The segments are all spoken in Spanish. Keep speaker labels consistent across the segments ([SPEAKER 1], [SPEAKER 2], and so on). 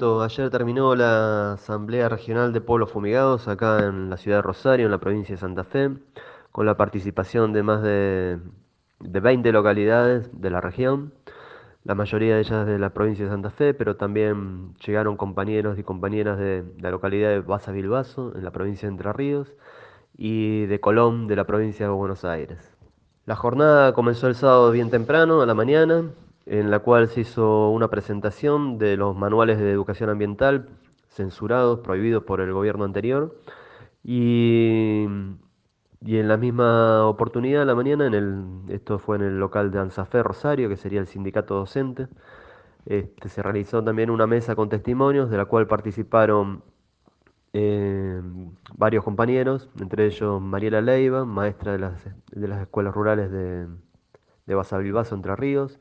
[SPEAKER 1] Ayer terminó la Asamblea Regional de Pueblos Fumigados acá en la ciudad de Rosario, en la provincia de Santa Fe, con la participación de más de, de 20 localidades de la región, la mayoría de ellas de la provincia de Santa Fe, pero también llegaron compañeros y compañeras de, la localidad de Baza Bilbaso, en la provincia de Entre Ríos, y de Colón, de la provincia de Buenos Aires. La jornada comenzó el sábado bien temprano, a la mañana, en la cual se hizo una presentación de los manuales de educación ambiental censurados, prohibidos por el gobierno anterior. Y, en la misma oportunidad, la mañana, en el, esto fue en el local de Anzafé Rosario, que sería el sindicato docente, este, se realizó también una mesa con testimonios, de la cual participaron eh, varios compañeros, entre ellos Mariela Leiva, maestra de las, de las escuelas rurales de, de Basavilbaso, Entre Ríos,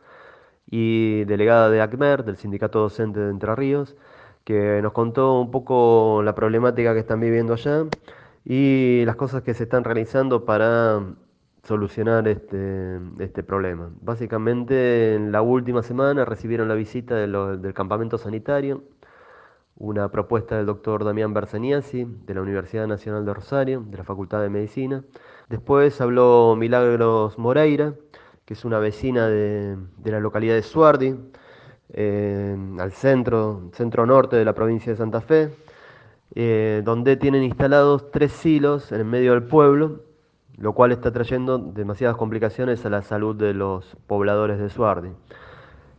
[SPEAKER 1] y delegada de ACMER, del Sindicato Docente de Entre Ríos, que nos contó un poco la problemática que están viviendo allá y las cosas que se están realizando para solucionar este, este problema. Básicamente, en la última semana recibieron la visita del campamento sanitario, una propuesta del doctor Damián Berseniasi, de la Universidad Nacional de Rosario, de la Facultad de Medicina. Después habló Milagros Moreira, que es una vecina de, la localidad de Suardi, al centro, centro norte de la provincia de Santa Fe, eh, donde tienen instalados tres silos en el medio del pueblo, lo cual está trayendo demasiadas complicaciones a la salud de los pobladores de Suardi.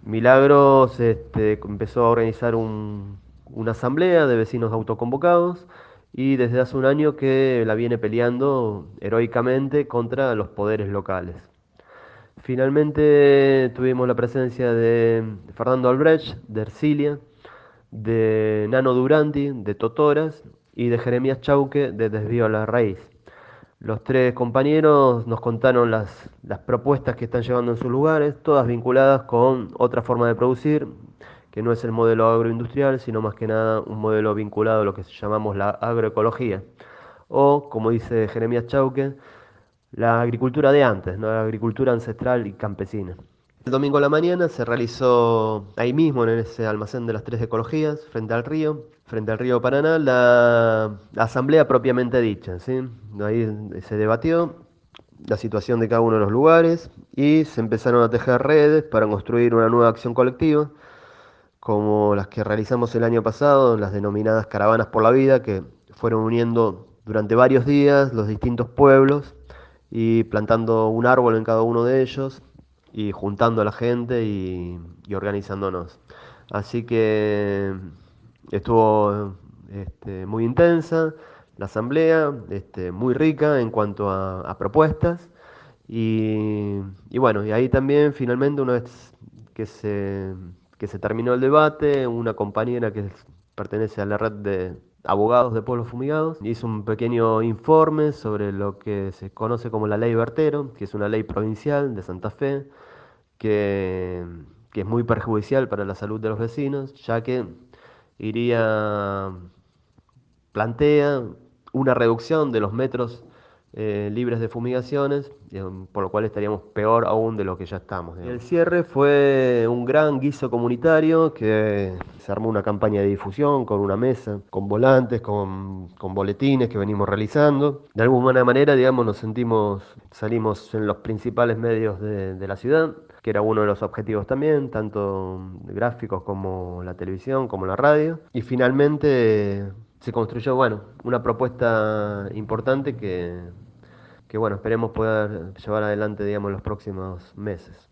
[SPEAKER 1] Milagros este, empezó a organizar una asamblea de vecinos autoconvocados y desde hace un año que la viene peleando heroicamente contra los poderes locales. Finalmente tuvimos la presencia de Fernando Albrecht, de Ercilia, de Nano Duranti, de Totoras, y de Jeremías Chauque, de Desvío a la Raíz. Los tres compañeros nos contaron las, las propuestas que están llevando en sus lugares, todas vinculadas con otra forma de producir, que no es el modelo agroindustrial, sino más que nada un modelo vinculado a lo que llamamos la agroecología. O, como dice Jeremías Chauque, la agricultura de antes, la agricultura ancestral y campesina. El domingo a la mañana se realizó ahí mismo, en ese almacén de las tres ecologías, frente al río, frente al río Paraná, la, asamblea propiamente dicha. ¿sí? Ahí se debatió la situación de cada uno de los lugares y se empezaron a tejer redes para construir una nueva acción colectiva, como las que realizamos el año pasado, las denominadas caravanas por la vida, que fueron uniendo durante varios días los distintos pueblos y plantando un árbol en cada uno de ellos y juntando a la gente y, organizándonos. Así que estuvo este, muy intensa la asamblea, este, muy rica en cuanto a, propuestas y, y, bueno, y ahí también finalmente una vez que se, que se terminó el debate, una compañera que pertenece a la red de abogados de pueblos fumigados, hizo un pequeño informe sobre lo que se conoce como la ley Bertero, que es una ley provincial de Santa Fe, que, es muy perjudicial para la salud de los vecinos, ya que iría, plantea una reducción de los metros eh, libres de fumigaciones, por lo cual estaríamos peor aún de lo que ya estamos. El cierre fue un gran guiso comunitario que se armó una campaña de difusión con una mesa, con volantes, con, boletines que venimos realizando. De alguna manera, digamos, nos sentimos, salimos en los principales medios de, de la ciudad que era uno de los objetivos también, tanto gráficos como la televisión, como la radio. Y finalmente se construyó, bueno, una propuesta importante que, que bueno, esperemos poder llevar adelante, digamos, los próximos meses.